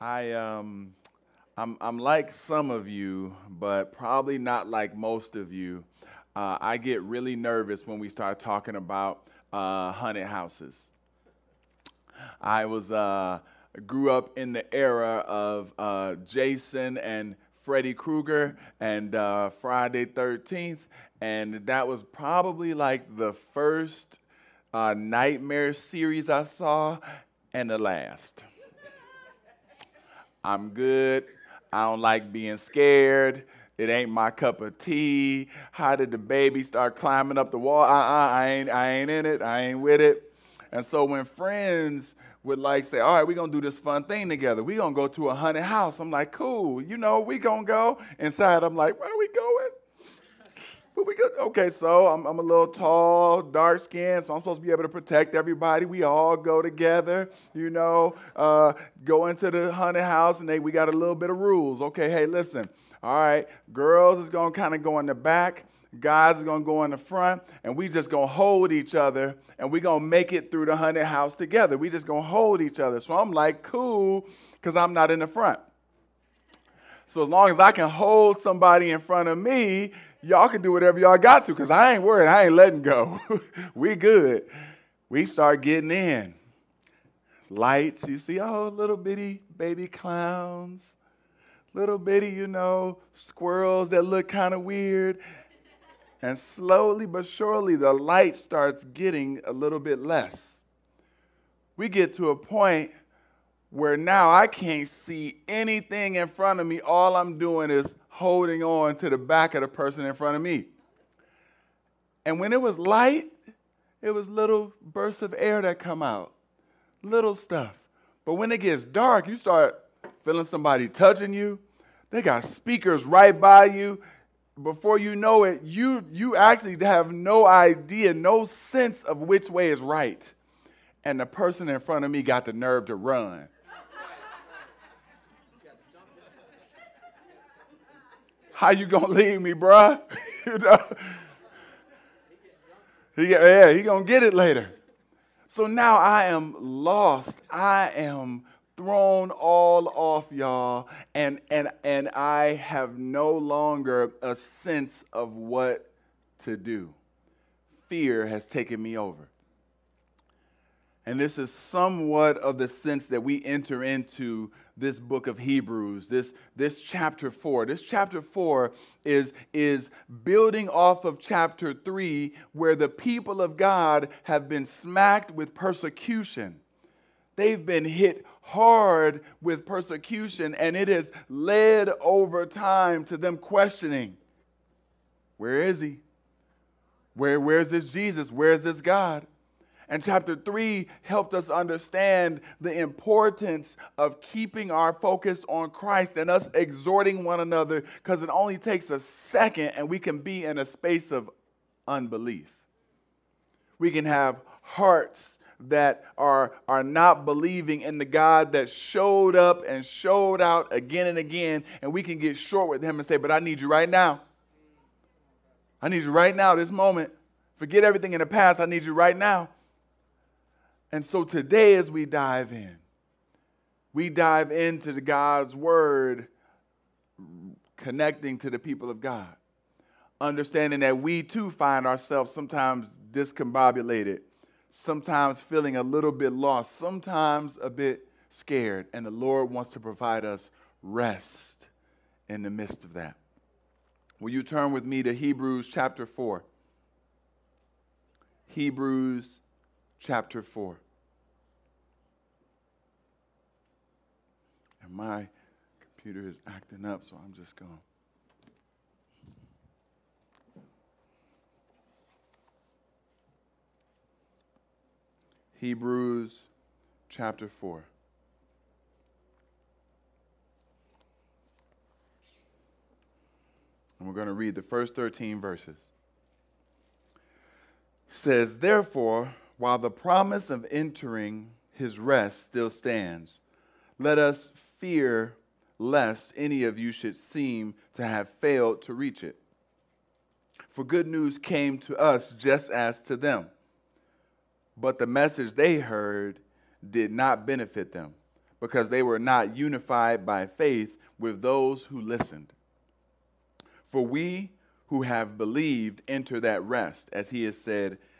I um I'm I'm like some of you, but probably not like most of you. Uh, I get really nervous when we start talking about uh, haunted houses. I was uh, grew up in the era of uh, Jason and Freddy Krueger and uh, Friday 13th, and that was probably like the first uh, nightmare series I saw and the last. I'm good. I don't like being scared. It ain't my cup of tea. How did the baby start climbing up the wall? Uh-uh, I ain't, I ain't in it. I ain't with it. And so when friends would like say, all right, we're gonna do this fun thing together. We're gonna go to a haunted house. I'm like, cool, you know, we gonna go. Inside, I'm like, where are we going? But we good. Okay, so I'm, I'm a little tall, dark skinned, so I'm supposed to be able to protect everybody. We all go together, you know, uh, go into the haunted house, and they, we got a little bit of rules. Okay, hey, listen. All right, girls is gonna kind of go in the back, guys is gonna go in the front, and we just gonna hold each other, and we gonna make it through the haunted house together. We just gonna hold each other. So I'm like, cool, because I'm not in the front. So as long as I can hold somebody in front of me, y'all can do whatever y'all got to because I ain't worried. I ain't letting go. we good. We start getting in. Lights, you see, oh, little bitty baby clowns, little bitty, you know, squirrels that look kind of weird. And slowly but surely, the light starts getting a little bit less. We get to a point where now I can't see anything in front of me. All I'm doing is holding on to the back of the person in front of me. And when it was light, it was little bursts of air that come out, little stuff. But when it gets dark, you start feeling somebody touching you. They got speakers right by you. Before you know it, you, you actually have no idea, no sense of which way is right. And the person in front of me got the nerve to run. How you gonna leave me, bruh? you know? He, yeah, he gonna get it later. So now I am lost. I am thrown all off, y'all, and and and I have no longer a sense of what to do. Fear has taken me over. And this is somewhat of the sense that we enter into this book of Hebrews, this, this chapter four. This chapter four is, is building off of chapter three, where the people of God have been smacked with persecution. They've been hit hard with persecution, and it has led over time to them questioning where is he? Where, where's this Jesus? Where's this God? And chapter three helped us understand the importance of keeping our focus on Christ and us exhorting one another because it only takes a second and we can be in a space of unbelief. We can have hearts that are, are not believing in the God that showed up and showed out again and again, and we can get short with Him and say, But I need you right now. I need you right now, this moment. Forget everything in the past. I need you right now. And so today, as we dive in, we dive into the God's word, connecting to the people of God, understanding that we too find ourselves sometimes discombobulated, sometimes feeling a little bit lost, sometimes a bit scared, and the Lord wants to provide us rest in the midst of that. Will you turn with me to Hebrews chapter 4? Hebrews chapter 4. And my computer is acting up, so I'm just going. Hebrews chapter 4. And we're going to read the first 13 verses. Says, Therefore, while the promise of entering his rest still stands, let us fear lest any of you should seem to have failed to reach it. For good news came to us just as to them. But the message they heard did not benefit them, because they were not unified by faith with those who listened. For we who have believed enter that rest, as he has said,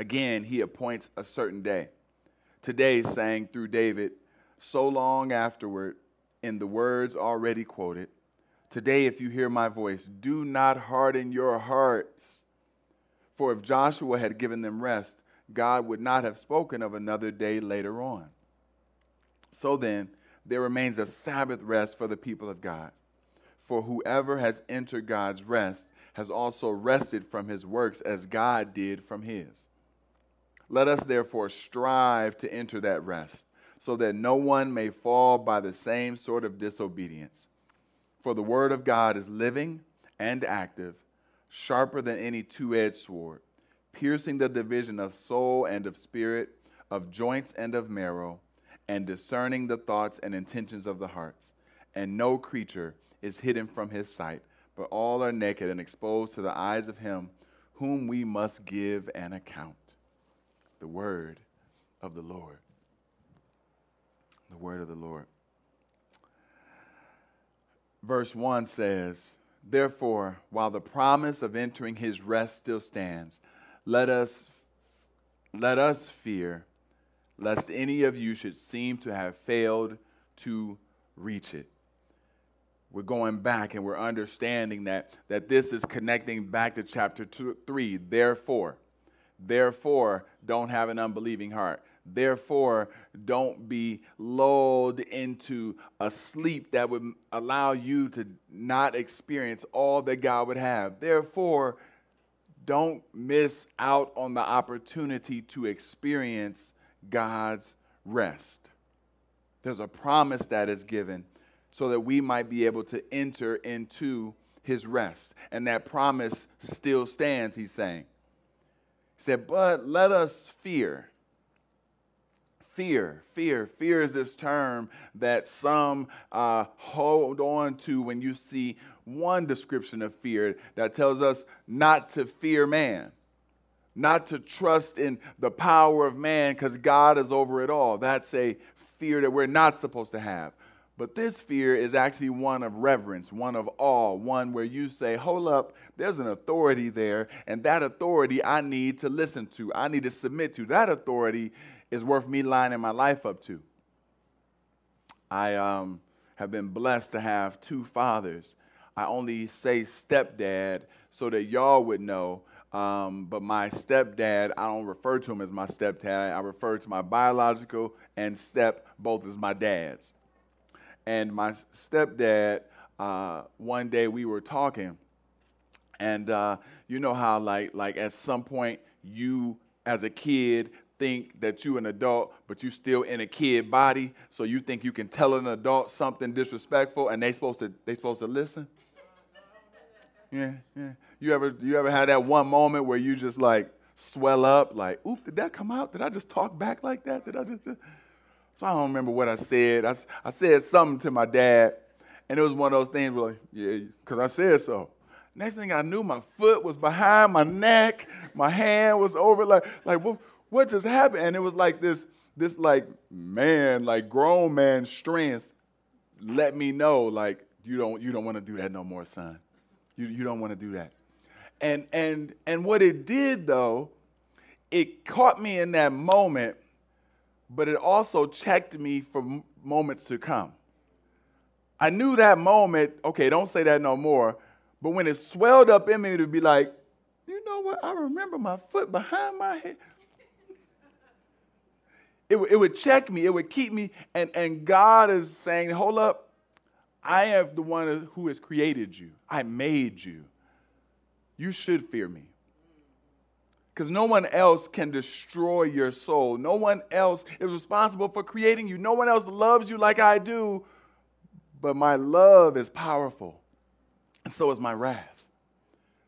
Again, he appoints a certain day. Today, saying through David, so long afterward, in the words already quoted, Today, if you hear my voice, do not harden your hearts. For if Joshua had given them rest, God would not have spoken of another day later on. So then, there remains a Sabbath rest for the people of God. For whoever has entered God's rest has also rested from his works as God did from his. Let us therefore strive to enter that rest, so that no one may fall by the same sort of disobedience. For the word of God is living and active, sharper than any two edged sword, piercing the division of soul and of spirit, of joints and of marrow, and discerning the thoughts and intentions of the hearts. And no creature is hidden from his sight, but all are naked and exposed to the eyes of him whom we must give an account. The word of the Lord. The word of the Lord verse 1 says, Therefore, while the promise of entering his rest still stands, let us, let us fear lest any of you should seem to have failed to reach it. We're going back and we're understanding that, that this is connecting back to chapter two, 3. Therefore, therefore, don't have an unbelieving heart. Therefore, don't be lulled into a sleep that would allow you to not experience all that God would have. Therefore, don't miss out on the opportunity to experience God's rest. There's a promise that is given so that we might be able to enter into his rest. And that promise still stands, he's saying. He said, But let us fear fear. Fear. Fear is this term that some uh, hold on to when you see one description of fear that tells us not to fear man, not to trust in the power of man because God is over it all. That's a fear that we're not supposed to have. But this fear is actually one of reverence, one of awe, one where you say, hold up, there's an authority there, and that authority I need to listen to. I need to submit to. That authority is worth me lining my life up to. I um, have been blessed to have two fathers. I only say stepdad so that y'all would know. Um, but my stepdad, I don't refer to him as my stepdad. I refer to my biological and step both as my dads. And my stepdad, uh, one day we were talking, and uh, you know how like like at some point you as a kid think that you an adult, but you still in a kid body, so you think you can tell an adult something disrespectful and they supposed to they supposed to listen? Yeah, yeah. You ever you ever had that one moment where you just like swell up, like, oop, did that come out? Did I just talk back like that? Did I just? So I don't remember what I said. I, I said something to my dad, and it was one of those things where, like, yeah, because I said so. Next thing I knew, my foot was behind my neck, my hand was over, like, like what, what just happened? And it was like this, this like man, like grown man strength let me know, like, you don't, you don't want to do that no more, son. You, you don't want to do that. And, and, and what it did though, it caught me in that moment, but it also checked me for moments to come. I knew that moment, okay, don't say that no more. But when it swelled up in me to be like, you know what? I remember my foot behind my head it, it would check me, it would keep me. And, and God is saying, hold up, I am the one who has created you, I made you. You should fear me. Because no one else can destroy your soul. No one else is responsible for creating you. No one else loves you like I do. but my love is powerful, and so is my wrath.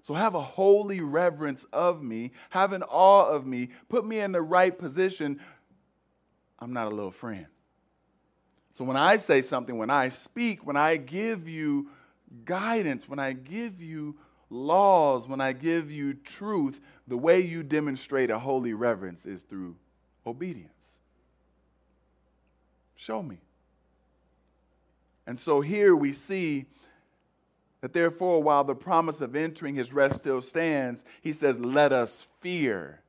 So have a holy reverence of me, have an awe of me, put me in the right position. I'm not a little friend. So when I say something, when I speak, when I give you guidance, when I give you laws, when I give you truth, the way you demonstrate a holy reverence is through obedience. Show me. And so here we see that therefore, while the promise of entering his rest still stands, he says, Let us fear.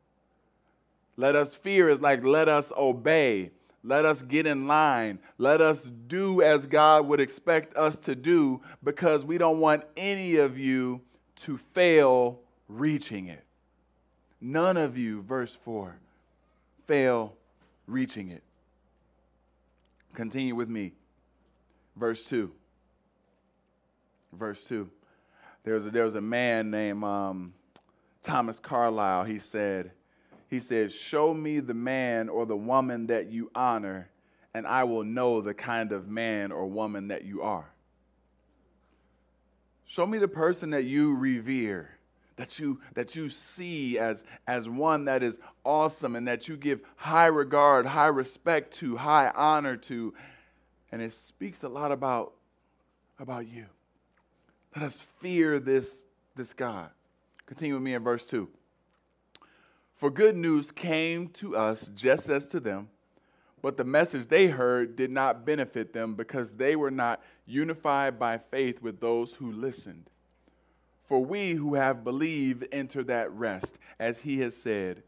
Let us fear is like let us obey. Let us get in line. Let us do as God would expect us to do because we don't want any of you to fail reaching it. None of you, verse 4, fail reaching it. Continue with me. Verse 2. Verse 2. There was a, there was a man named um, Thomas Carlyle. He said, he says, Show me the man or the woman that you honor, and I will know the kind of man or woman that you are. Show me the person that you revere, that you, that you see as, as one that is awesome and that you give high regard, high respect to, high honor to. And it speaks a lot about, about you. Let us fear this, this God. Continue with me in verse 2. For good news came to us just as to them, but the message they heard did not benefit them because they were not unified by faith with those who listened. For we who have believed enter that rest, as he has said,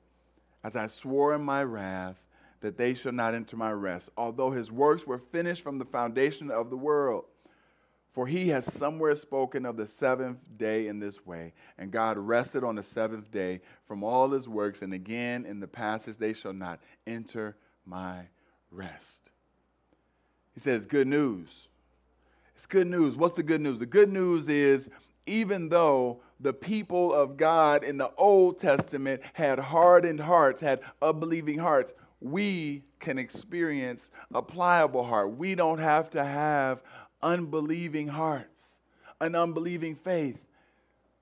As I swore in my wrath that they shall not enter my rest, although his works were finished from the foundation of the world. For he has somewhere spoken of the seventh day in this way, and God rested on the seventh day from all his works, and again in the passage, they shall not enter my rest. He says, Good news. It's good news. What's the good news? The good news is even though the people of God in the Old Testament had hardened hearts, had unbelieving hearts, we can experience a pliable heart. We don't have to have unbelieving hearts, an unbelieving faith.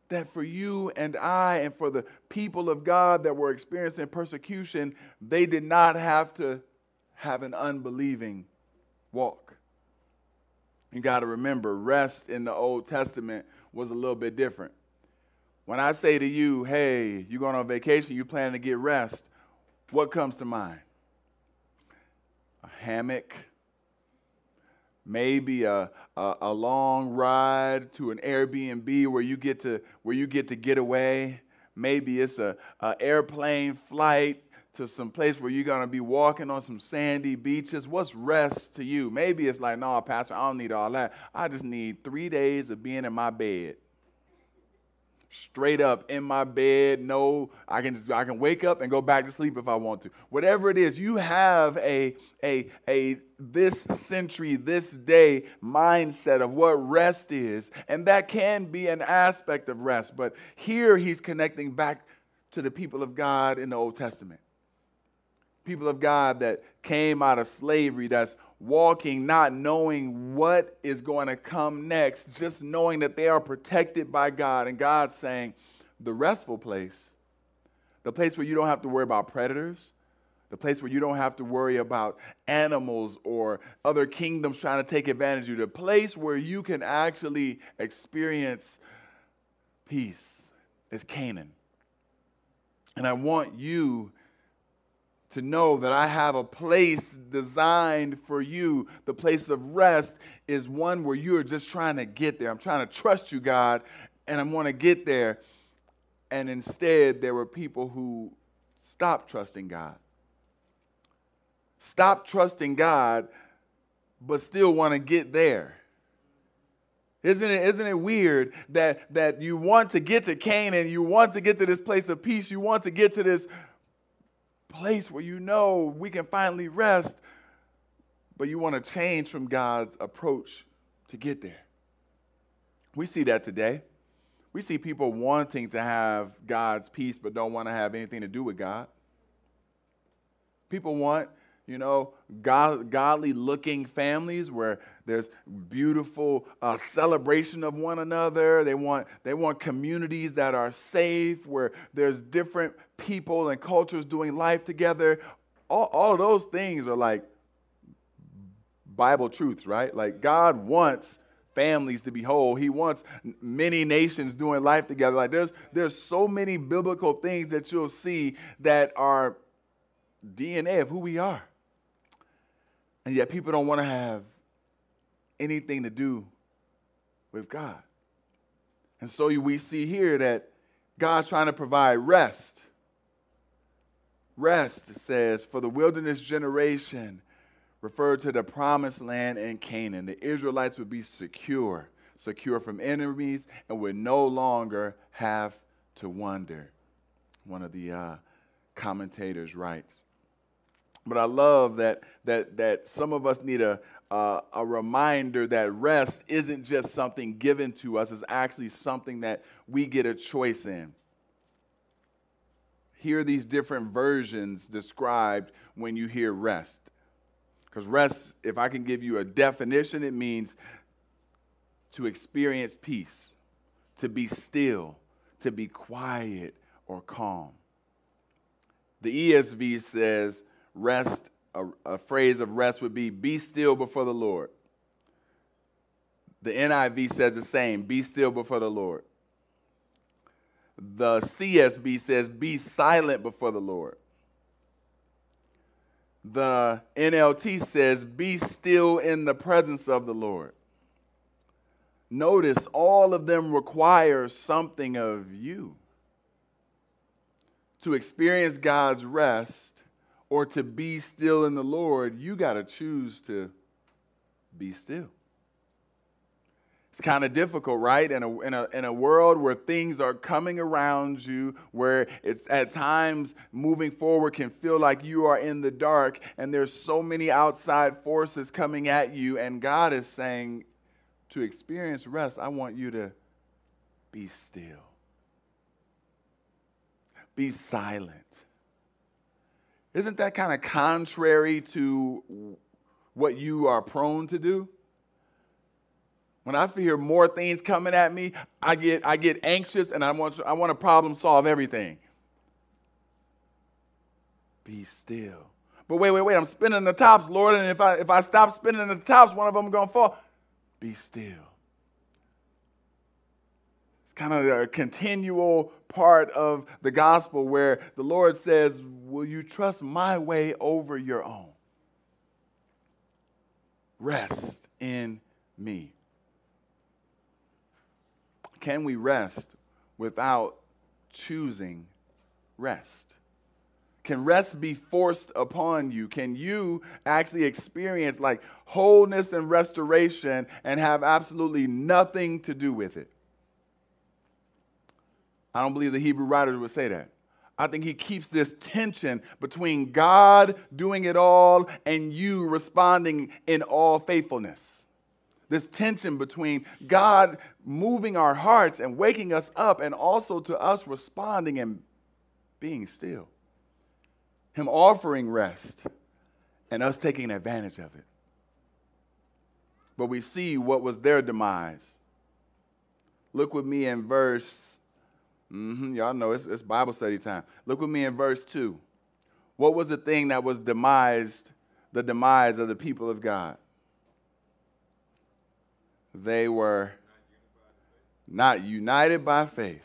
That for you and I, and for the people of God that were experiencing persecution, they did not have to have an unbelieving walk. You got to remember, rest in the Old Testament was a little bit different. When I say to you, hey, you're going on vacation, you plan to get rest, what comes to mind? A hammock, maybe a, a, a, long ride to an Airbnb where you get to where you get to get away. Maybe it's a airplane flight to some place where you're gonna be walking on some sandy beaches. What's rest to you? Maybe it's like, no, Pastor, I don't need all that. I just need three days of being in my bed straight up in my bed. No, I can just, I can wake up and go back to sleep if I want to. Whatever it is, you have a a a this century, this day mindset of what rest is, and that can be an aspect of rest. But here he's connecting back to the people of God in the Old Testament. People of God that came out of slavery, that's walking not knowing what is going to come next, just knowing that they are protected by God. And God saying, the restful place, the place where you don't have to worry about predators, the place where you don't have to worry about animals or other kingdoms trying to take advantage of you, the place where you can actually experience peace is Canaan. And I want you to know that I have a place designed for you. The place of rest is one where you are just trying to get there. I'm trying to trust you, God, and I want to get there. And instead, there were people who stopped trusting God. Stop trusting God, but still want to get there. Isn't it, isn't it weird that, that you want to get to Canaan, you want to get to this place of peace, you want to get to this place where you know we can finally rest, but you want to change from God's approach to get there. We see that today. We see people wanting to have God's peace but don't want to have anything to do with God. People want you know, God, godly looking families where there's beautiful uh, celebration of one another. They want, they want communities that are safe, where there's different people and cultures doing life together. All, all of those things are like Bible truths, right? Like God wants families to be whole. He wants many nations doing life together. Like there's there's so many biblical things that you'll see that are DNA of who we are. And yet people don't want to have anything to do with God. And so we see here that God's trying to provide rest. Rest, it says, for the wilderness generation referred to the promised land in Canaan. The Israelites would be secure, secure from enemies, and would no longer have to wonder. One of the uh, commentators writes. But I love that, that, that some of us need a, uh, a reminder that rest isn't just something given to us, it's actually something that we get a choice in. Hear these different versions described when you hear rest. Because rest, if I can give you a definition, it means to experience peace, to be still, to be quiet or calm. The ESV says, rest, a, a phrase of rest would be, be still before the Lord. The NIV says the same, be still before the Lord. The CSB says, be silent before the Lord. The NLT says, be still in the presence of the Lord. Notice all of them require something of you. To experience God's rest, or to be still in the Lord, you got to choose to be still. It's kind of difficult, right? In a, in, a, in a world where things are coming around you, where it's at times moving forward can feel like you are in the dark, and there's so many outside forces coming at you, and God is saying, to experience rest, I want you to be still, be silent. Isn't that kind of contrary to what you are prone to do? When I fear more things coming at me, I get, I get anxious and I want, I want to problem solve everything. Be still. But wait, wait, wait, I'm spinning the tops, Lord, and if I, if I stop spinning the tops, one of them is going to fall. Be still kind of a continual part of the gospel where the Lord says, Will you trust my way over your own? Rest in me. Can we rest without choosing rest? Can rest be forced upon you? Can you actually experience like wholeness and restoration and have absolutely nothing to do with it? I don't believe the Hebrew writers would say that. I think he keeps this tension between God doing it all and you responding in all faithfulness. This tension between God moving our hearts and waking us up, and also to us responding and being still. Him offering rest and us taking advantage of it. But we see what was their demise. Look with me in verse Mm-hmm, y'all know it's, it's Bible study time. Look with me in verse 2. What was the thing that was demised, the demise of the people of God? They were not united by faith.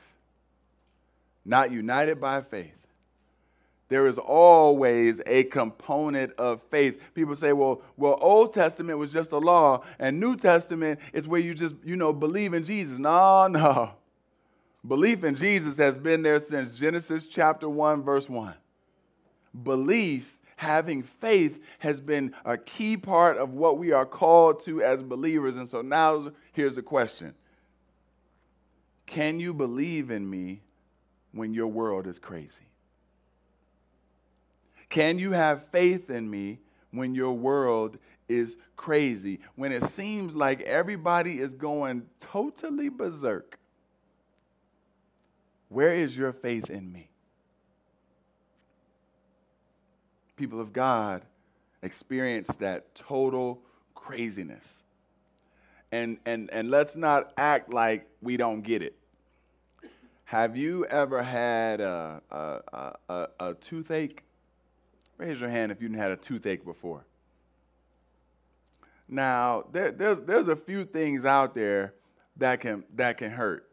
Not united by faith. There is always a component of faith. People say, well, well, Old Testament was just a law, and New Testament is where you just, you know, believe in Jesus. No, no. Belief in Jesus has been there since Genesis chapter 1, verse 1. Belief, having faith, has been a key part of what we are called to as believers. And so now here's the question Can you believe in me when your world is crazy? Can you have faith in me when your world is crazy? When it seems like everybody is going totally berserk? Where is your faith in me? People of God, experience that total craziness. And, and, and let's not act like we don't get it. Have you ever had a, a, a, a, toothache? Raise your hand if you've had a toothache before. Now, there, there's, there's a few things out there that can, that can hurt.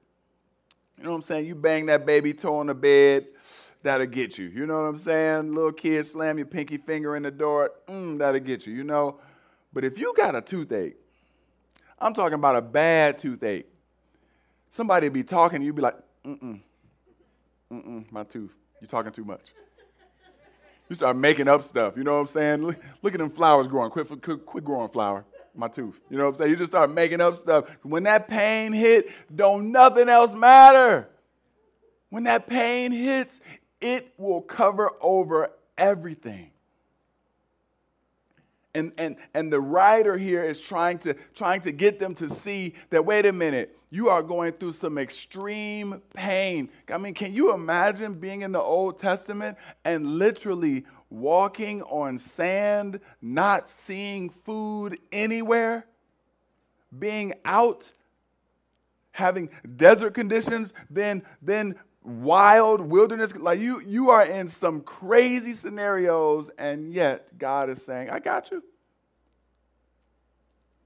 You know what I'm saying? You bang that baby toe on the bed, that'll get you. You know what I'm saying? Little kid slam your pinky finger in the door, mm, that'll get you, you know? But if you got a toothache, I'm talking about a bad toothache. Somebody be talking, you'd be like, mm-mm, mm-mm, my tooth. You're talking too much. You start making up stuff, you know what I'm saying? Look, look at them flowers growing. Quit, quit, quit growing flower, my tooth. You know what I'm saying? You just start making up stuff. When that pain hit, don't nothing else matter. When that pain hits, it will cover over everything. And, and, and the writer here is trying to, trying to get them to see that, wait a minute, you are going through some extreme pain. I mean, can you imagine being in the Old Testament and literally walking on sand, not seeing food anywhere, being out, having desert conditions, then, then wild wilderness. Like you, you are in some crazy scenarios, and yet God is saying, I got you.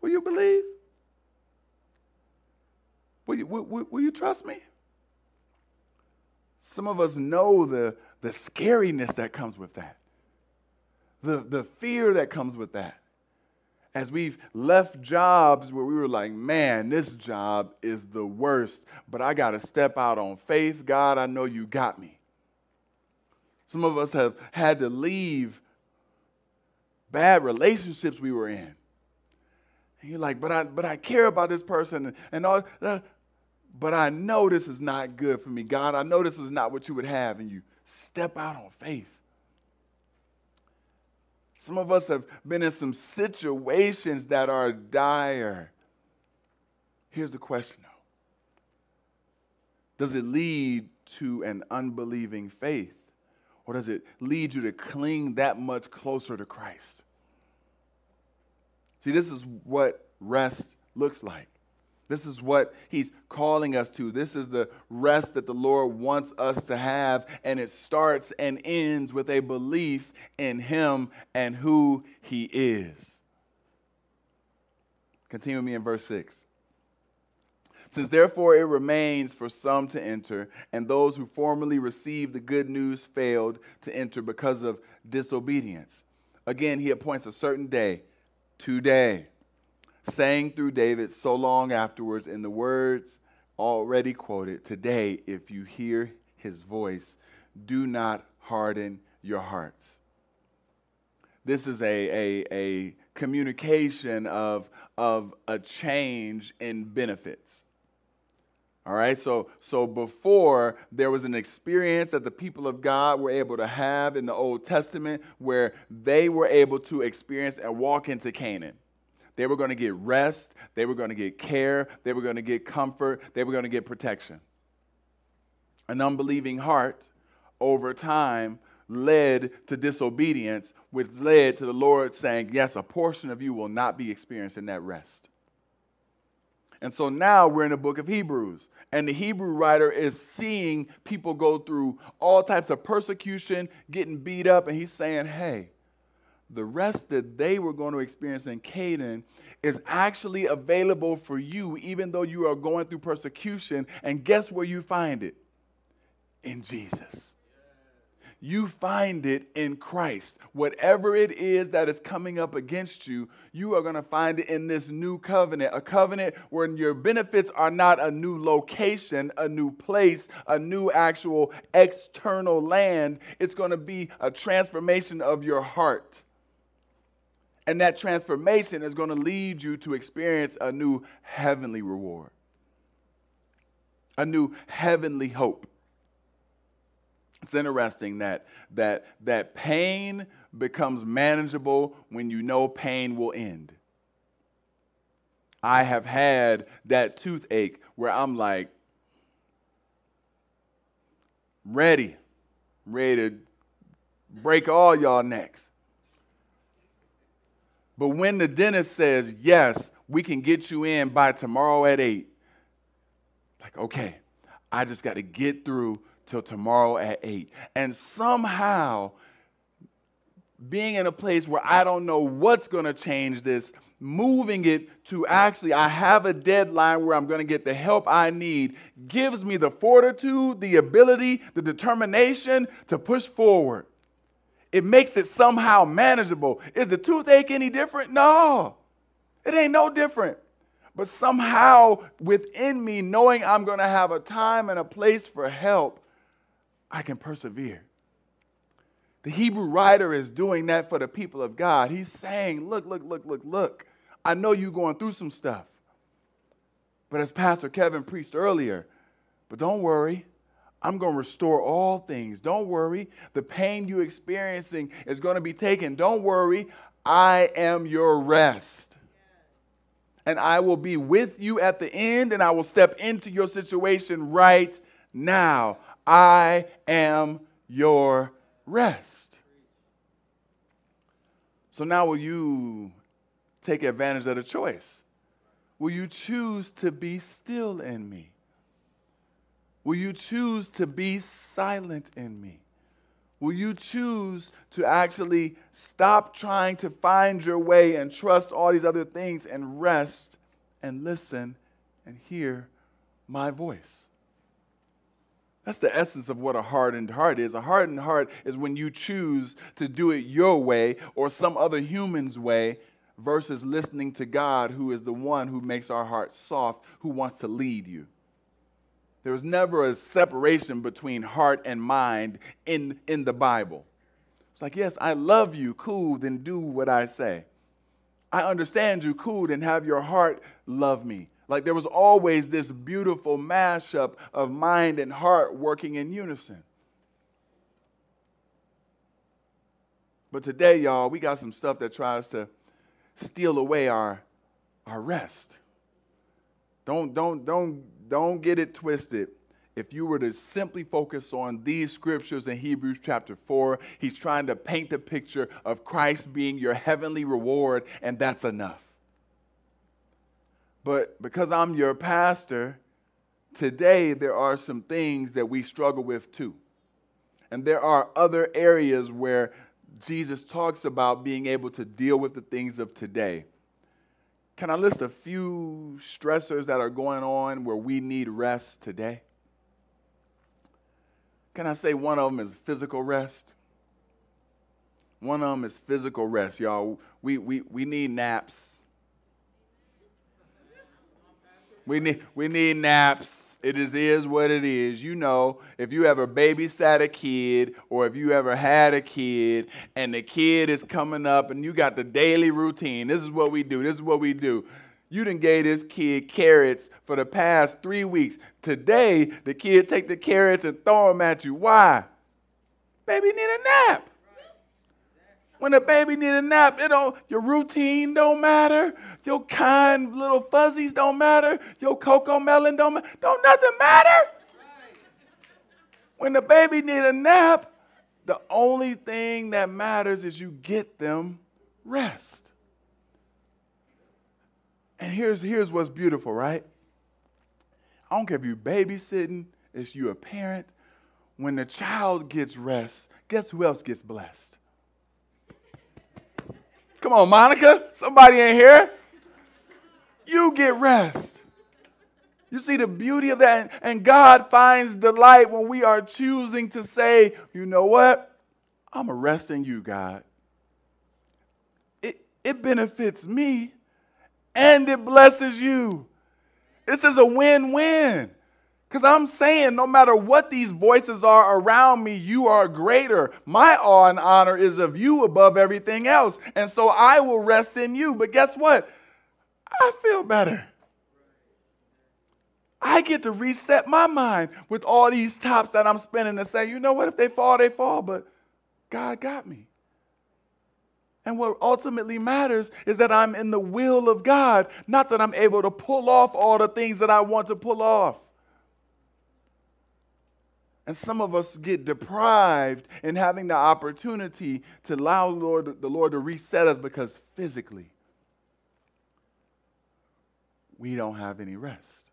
Will you believe? Will you, will, will you trust me? Some of us know the, the scariness that comes with that, the, the fear that comes with that as we've left jobs where we were like, man, this job is the worst, but I got to step out on faith. God, I know you got me. Some of us have had to leave bad relationships we were in. And you're like, but I, but I care about this person and all. Uh, but I know this is not good for me. God, I know this is not what you would have. And you step out on faith. Some of us have been in some situations that are dire. Here's the question though Does it lead to an unbelieving faith? Or does it lead you to cling that much closer to Christ? See, this is what rest looks like. This is what he's calling us to. This is the rest that the Lord wants us to have. And it starts and ends with a belief in him and who he is. Continue with me in verse 6. Since therefore it remains for some to enter, and those who formerly received the good news failed to enter because of disobedience. Again, he appoints a certain day, today saying through David so long afterwards in the words already quoted Today, if you hear his voice, do not harden your hearts. This is a, a, a communication of, of a change in benefits. All right, so, so before there was an experience that the people of God were able to have in the Old Testament where they were able to experience and walk into Canaan. They were going to get rest, they were going to get care, they were going to get comfort, they were going to get protection. An unbelieving heart over time led to disobedience, which led to the Lord saying, Yes, a portion of you will not be experiencing that rest. And so now we're in the book of Hebrews, and the Hebrew writer is seeing people go through all types of persecution, getting beat up, and he's saying, Hey, the rest that they were going to experience in Canaan is actually available for you, even though you are going through persecution. And guess where you find it? In Jesus. You find it in Christ. Whatever it is that is coming up against you, you are going to find it in this new covenant. A covenant where your benefits are not a new location, a new place, a new actual external land. It's going to be a transformation of your heart. And that transformation is going to lead you to experience a new heavenly reward, a new heavenly hope. It's interesting that, that, that pain becomes manageable when you know pain will end. I have had that toothache where I'm like, ready, ready to break all y'all necks. But when the dentist says, yes, we can get you in by tomorrow at 8, like, okay, I just got to get through till tomorrow at 8. And somehow, being in a place where I don't know what's going to change this, moving it to actually, I have a deadline where I'm going to get the help I need, gives me the fortitude, the ability, the determination to push forward. It makes it somehow manageable. Is the toothache any different? No, it ain't no different. But somehow within me, knowing I'm going to have a time and a place for help, I can persevere. The Hebrew writer is doing that for the people of God. He's saying, Look, look, look, look, look. I know you're going through some stuff. But as Pastor Kevin preached earlier, but don't worry, I'm going to restore all things. Don't worry, the pain you're experiencing is going to be taken. Don't worry, I am your rest. And I will be with you at the end, and I will step into your situation right now. I am your rest. So now, will you take advantage of the choice? Will you choose to be still in me? Will you choose to be silent in me? Will you choose to actually stop trying to find your way and trust all these other things and rest and listen and hear my voice? That's the essence of what a hardened heart is. A hardened heart is when you choose to do it your way or some other human's way versus listening to God, who is the one who makes our hearts soft, who wants to lead you. There was never a separation between heart and mind in, in the Bible. It's like, yes, I love you, cool, then do what I say. I understand you, cool, then have your heart love me. Like there was always this beautiful mashup of mind and heart working in unison. But today, y'all, we got some stuff that tries to steal away our, our rest. Don't, don't, don't, don't get it twisted. If you were to simply focus on these scriptures in Hebrews chapter 4, he's trying to paint the picture of Christ being your heavenly reward, and that's enough. But because I'm your pastor, today there are some things that we struggle with too. And there are other areas where Jesus talks about being able to deal with the things of today. Can I list a few stressors that are going on where we need rest today? Can I say one of them is physical rest? One of them is physical rest, y'all. We, we, we need naps We need, we need naps. It is, is what it is. You know, if you ever babysat a kid or if you ever had a kid and the kid is coming up and you got the daily routine, this is what we do. This is what we do. You done gave this kid carrots for the past three weeks. Today, the kid take the carrots and throw them at you. Why? Baby need a nap. When a baby need a nap, it don't, your routine don't matter. Your kind little fuzzies don't matter. Your Cocomelon don't matter. Don't nothing matter. When the baby need a nap, the only thing that matters is you get them rest. And here's, here's what's beautiful, right? I don't care if you're babysitting, if you're a parent. When the child gets rest, guess who else gets blessed? Come on, Monica. Somebody in here. You get rest. You see the beauty of that? And God finds delight when we are choosing to say, you know what? I'm arresting you, God. It, it benefits me and it blesses you. This is a win win. Because I'm saying, no matter what these voices are around me, you are greater. My awe and honor is of you above everything else. And so I will rest in you. But guess what? I feel better. I get to reset my mind with all these tops that I'm spinning and say, you know what? If they fall, they fall. But God got me. And what ultimately matters is that I'm in the will of God, not that I'm able to pull off all the things that I want to pull off. And some of us get deprived in having the opportunity to allow Lord, the Lord to reset us because physically we don't have any rest.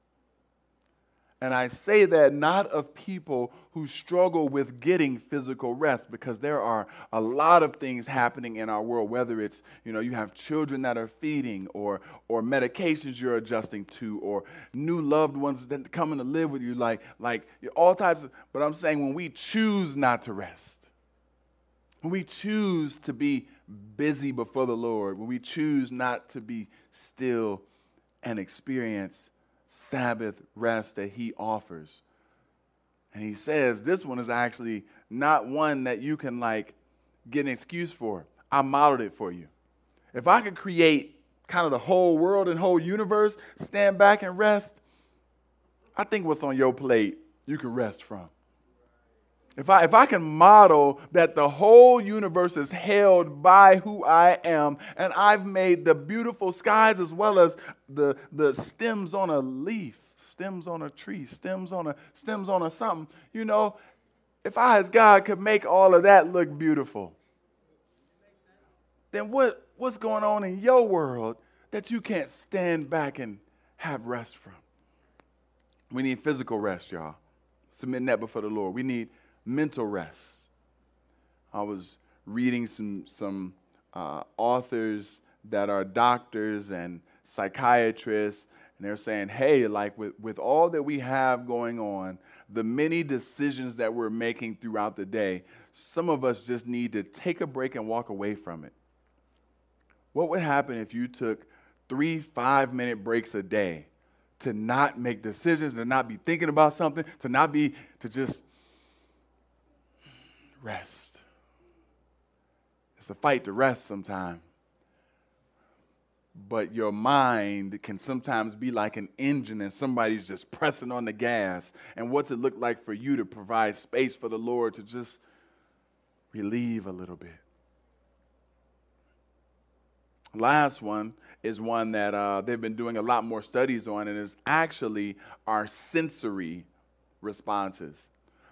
And I say that not of people who struggle with getting physical rest because there are a lot of things happening in our world, whether it's, you know, you have children that are feeding or, or medications you're adjusting to or new loved ones that coming to live with you, like, like all types of, but I'm saying when we choose not to rest, when we choose to be busy before the Lord, when we choose not to be still and experience Sabbath rest that he offers. And he says this one is actually not one that you can like get an excuse for. I modeled it for you. If I could create kind of the whole world and whole universe, stand back and rest, I think what's on your plate you can rest from. If I, if I can model that the whole universe is held by who I am, and I've made the beautiful skies as well as the, the stems on a leaf, stems on a tree, stems on a stems on a something, you know, if I as God could make all of that look beautiful, then what, what's going on in your world that you can't stand back and have rest from? We need physical rest, y'all. Submitting that before the Lord. We need mental rest. I was reading some, some uh, authors that are doctors and psychiatrists, and they're saying, hey, like with, with all that we have going on, the many decisions that we're making throughout the day, some of us just need to take a break and walk away from it. What would happen if you took three five minute breaks a day to not make decisions, to not be thinking about something, to not be, to just rest. It's a fight to rest sometimes. But your mind can sometimes be like an engine and somebody's just pressing on the gas. And what's it look like for you to provide space for the Lord to just relieve a little bit? Last one is one that uh, they've been doing a lot more studies on, and is actually our sensory responses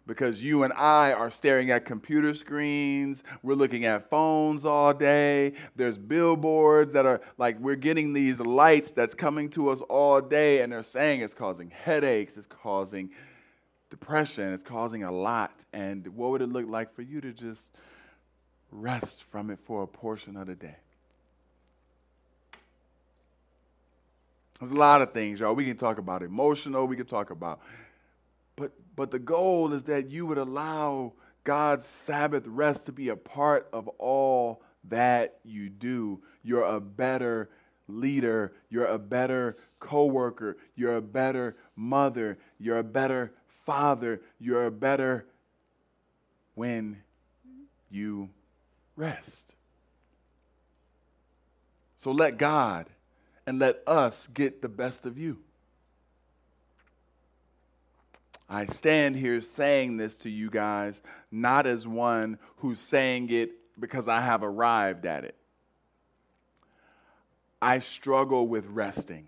because you and I are staring at computer screens. We're looking at phones all day. There's billboards that are like we're getting these lights that's coming to us all day, and they're saying it's causing headaches, it's causing depression, it's causing a lot. And what would it look like for you to just rest from it for a portion of the day? There's a lot of things, y'all. We can talk about emotional, we can talk about but, but the goal is that you would allow God's Sabbath rest to be a part of all that you do. You're a better leader. You're a better coworker. You're a better mother. You're a better father. You're a better when you rest. So let God and let us get the best of you. I stand here saying this to you guys not as one who's saying it because I have arrived at it. I struggle with resting.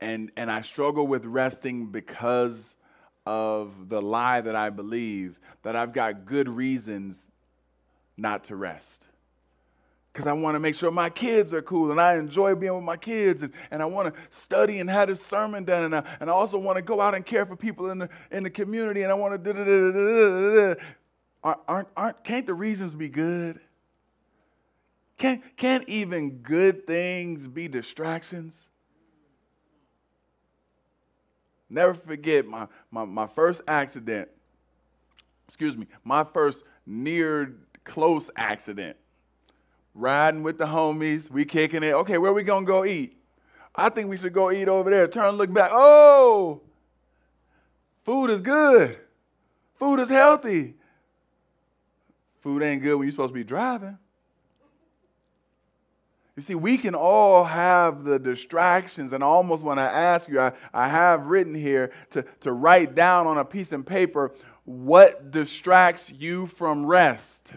And, and I struggle with resting because of the lie that I believe that I've got good reasons not to rest because I want to make sure my kids are cool and I enjoy being with my kids and, and I want to study and have this sermon done and I, and I also want to go out and care for people in the, in the community and I want to aren't, aren't, can't the reasons be good? Can't, can't even good things be distractions? Never forget my, my, my first accident, excuse me, my first near close accident riding with the homies, we kicking it. Okay, where we gonna go eat? I think we should go eat over there. Turn, look back. Oh, food is good. Food is healthy. Food ain't good when you're supposed to be driving. You see, we can all have the distractions, and I almost want to ask you, I, I have written here to, to write down on a piece of paper what distracts you from rest.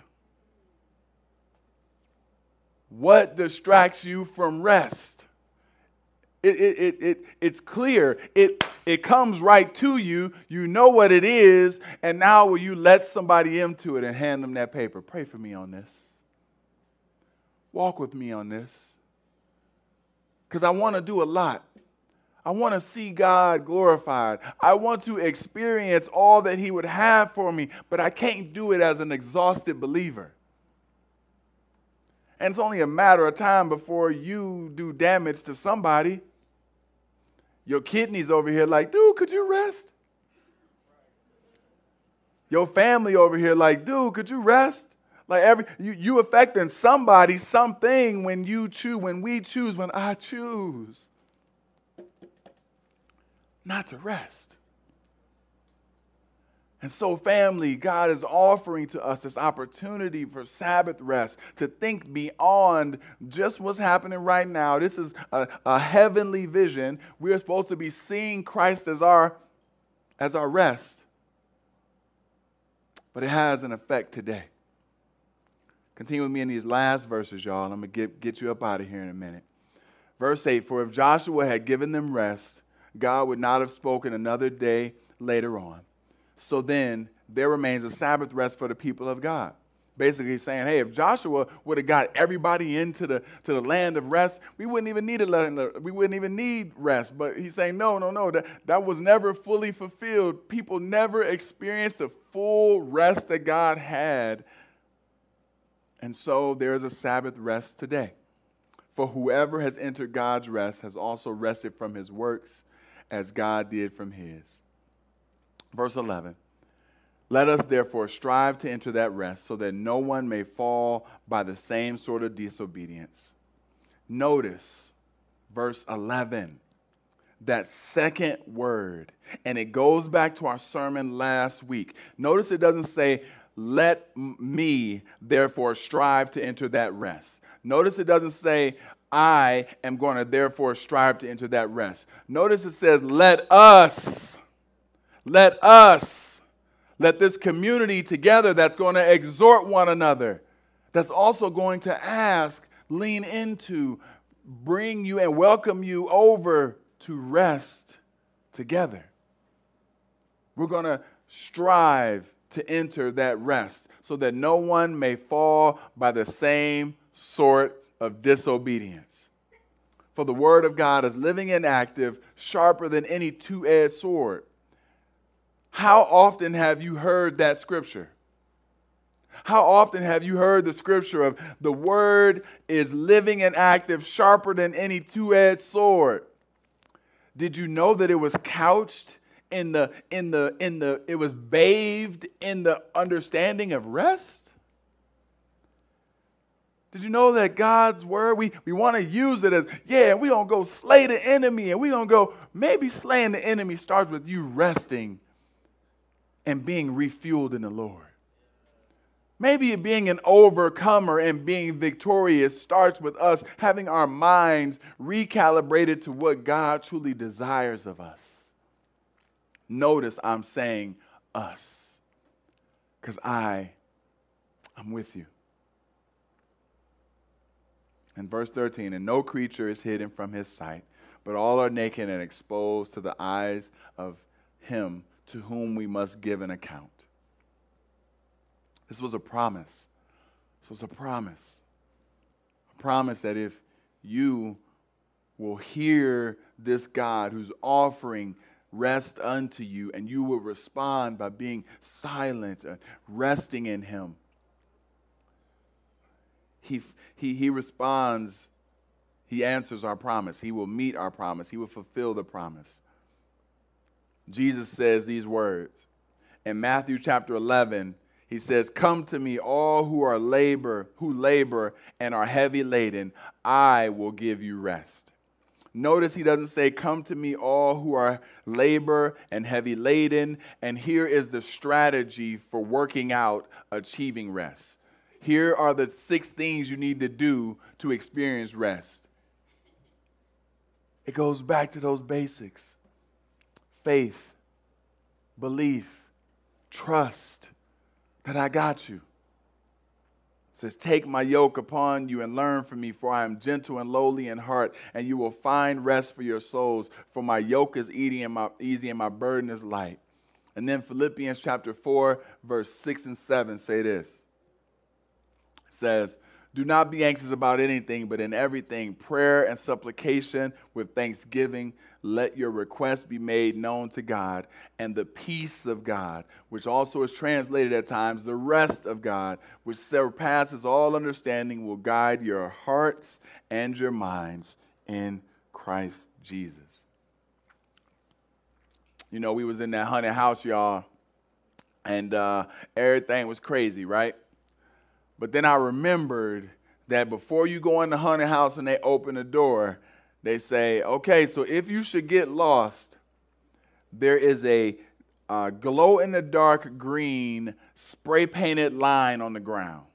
What distracts you from rest? It, it, it, it, it's clear. It, It comes right to you. You know what it is. And now will you let somebody into it and hand them that paper? Pray for me on this. Walk with me on this. Because I want to do a lot. I want to see God glorified. I want to experience all that He would have for me, but I can't do it as an exhausted believer. And it's only a matter of time before you do damage to somebody. Your kidneys over here, like, dude, could you rest? Your family over here, like, dude, could you rest? Like every you, you affecting somebody, something when you choose, when we choose, when I choose not to rest. And so, family, God is offering to us this opportunity for Sabbath rest, to think beyond just what's happening right now. This is a, a, heavenly vision. We're supposed to be seeing Christ as our, as our rest. But it has an effect today. Continue with me in these last verses, y'all. I'm going to get, get you up out of here in a minute. Verse 8 For if Joshua had given them rest, God would not have spoken another day later on. So then there remains a Sabbath rest for the people of God. Basically saying, hey, if Joshua would have got everybody into the, to the land of rest, we wouldn't even need a we wouldn't even need rest. But he's saying, no, no, no, that, that was never fully fulfilled. People never experienced the full rest that God had. And so there is a Sabbath rest today. For whoever has entered God's rest has also rested from his works as God did from his. Verse 11 Let us therefore strive to enter that rest so that no one may fall by the same sort of disobedience. Notice verse 11 that second word. And it goes back to our sermon last week. Notice it doesn't say, Let me therefore strive to enter that rest. Notice it doesn't say, I am going to therefore strive to enter that rest. Notice it says, let us, let us, let this community together that's going to exhort one another, that's also going to ask, lean into, bring you and welcome you over to rest together. We're going to strive to enter that rest so that no one may fall by the same sort of disobedience. For the word of God is living and active, sharper than any two edged sword. How often have you heard that scripture? How often have you heard the scripture of the word is living and active, sharper than any two edged sword? Did you know that it was couched in the, in the, in the, it was bathed in the understanding of rest? Did you know that God's word, we, we want to use it as, yeah, we're going to go slay the enemy and we're going to go, maybe slaying the enemy starts with you resting and being refueled in the Lord. Maybe being an overcomer and being victorious starts with us having our minds recalibrated to what God truly desires of us. Notice I'm saying us because I am with you. In verse 13, and no creature is hidden from his sight, but all are naked and exposed to the eyes of him to whom we must give an account. This was a promise. This was a promise. A promise that if you will hear this God who's offering rest unto you, and you will respond by being silent and resting in him he, he, he responds, he answers our promise. He will meet our promise, he will fulfill the promise. Jesus says these words. In Matthew chapter 11, he says, Come to me, all who are labor, who labor and are heavy laden, I will give you rest. Notice he doesn't say, Come to me, all who are labor and heavy laden. And here is the strategy for working out achieving rest. Here are the six things you need to do to experience rest. It goes back to those basics faith, belief, trust that I got you. says, Take my yoke upon you and learn from me, for I am gentle and lowly in heart, and you will find rest for your souls. For my yoke is easy and my burden is light. And then Philippians chapter 4, verse 6 and 7 say this. It says, do not be anxious about anything, but in everything, prayer and supplication with thanksgiving, let your requests be made known to God. And the peace of God, which also is translated at times, the rest of God, which surpasses all understanding, will guide your hearts and your minds in Christ Jesus. You know, we was in that haunted house, y'all, and uh, everything was crazy, right? But then I remembered that before you go in the haunted house and they open the door, they say, okay, so if you should get lost, there is a uh, glow in the dark green spray painted line on the ground.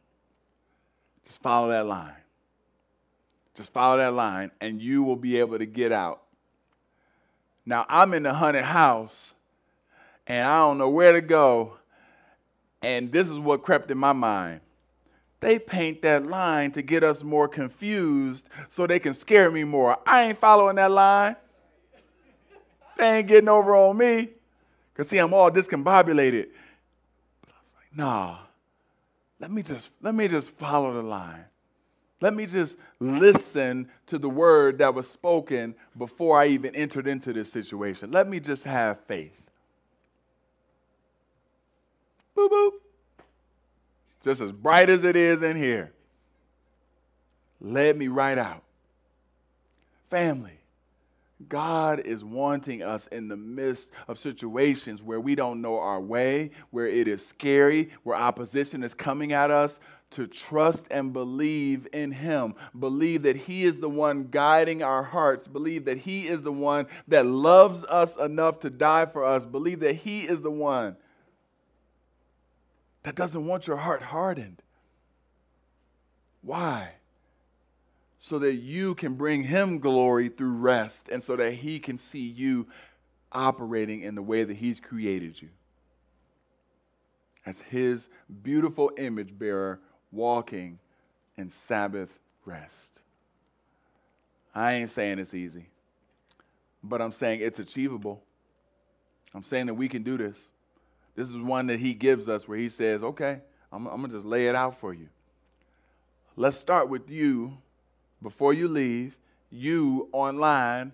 Just follow that line. Just follow that line, and you will be able to get out. Now, I'm in the haunted house, and I don't know where to go, and this is what crept in my mind they paint that line to get us more confused so they can scare me more. I ain't following that line. They ain't getting over on me. Because, see, I'm all discombobulated. But I was like, nah, let me just, let me just follow the line. Let me just listen to the word that was spoken before I even entered into this situation. Let me just have faith. Boop, boop just as bright as it is in here, led me right out. Family, God is wanting us in the midst of situations where we don't know our way, where it is scary, where opposition is coming at us, to trust and believe in Him. Believe that He is the one guiding our hearts. Believe that He is the one that loves us enough to die for us. Believe that He is the one that doesn't want your heart hardened. Why? So that you can bring him glory through rest and so that he can see you operating in the way that he's created you as his beautiful image bearer walking in Sabbath rest. I ain't saying it's easy, but I'm saying it's achievable. I'm saying that we can do this. This is one that he gives us where he says, okay, I'm, I'm going to just lay it out for you. Let's start with you before you leave, you online.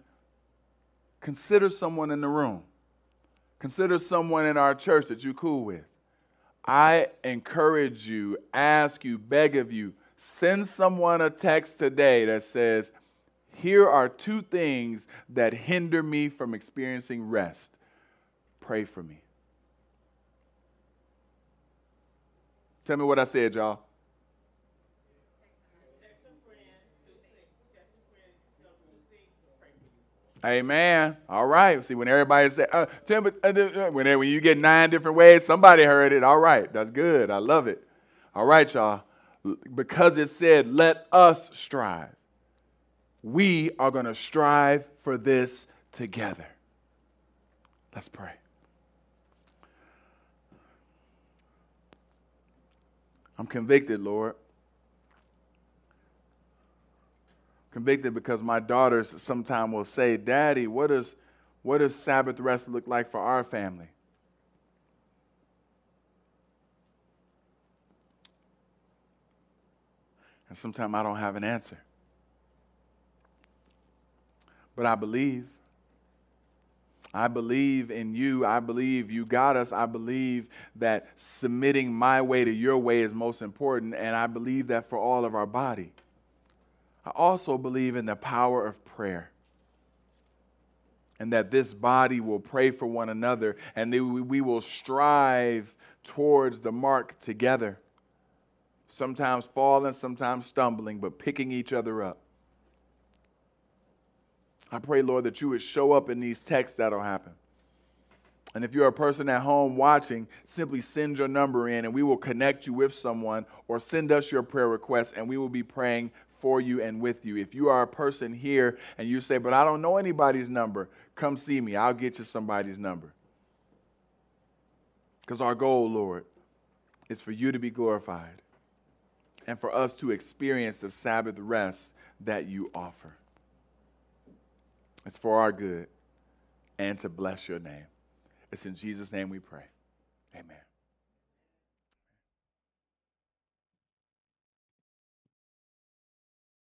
Consider someone in the room. Consider someone in our church that you're cool with. I encourage you, ask you, beg of you, send someone a text today that says, Here are two things that hinder me from experiencing rest. Pray for me. Tell me what I said, y'all. Amen. All right. See, when everybody said, uh, tell uh, uh, when, when you get nine different ways, somebody heard it. All right. That's good. I love it. All right, y'all. Because it said, let us strive. We are going to strive for this together. Let's pray. I'm convicted, Lord. Convicted because my daughters sometimes will say, Daddy, what does, Sabbath rest look like for our family? And sometimes I don't have an answer. But I believe I believe in you. I believe you got us. I believe that submitting my way to your way is most important, and I believe that for all of our body. I also believe in the power of prayer and that this body will pray for one another and we will strive towards the mark together. Sometimes falling, sometimes stumbling, but picking each other up. I pray, Lord, that you would show up in these texts that'll happen. And if you're a person at home watching, simply send your number in and we will connect you with someone or send us your prayer request and we will be praying for you and with you. If you are a person here and you say, but I don't know anybody's number, come see me. I'll get you somebody's number. Because our goal, Lord, is for you to be glorified and for us to experience the Sabbath rest that you offer. It's for our good and to bless your name. It's in Jesus' name we pray. Amen.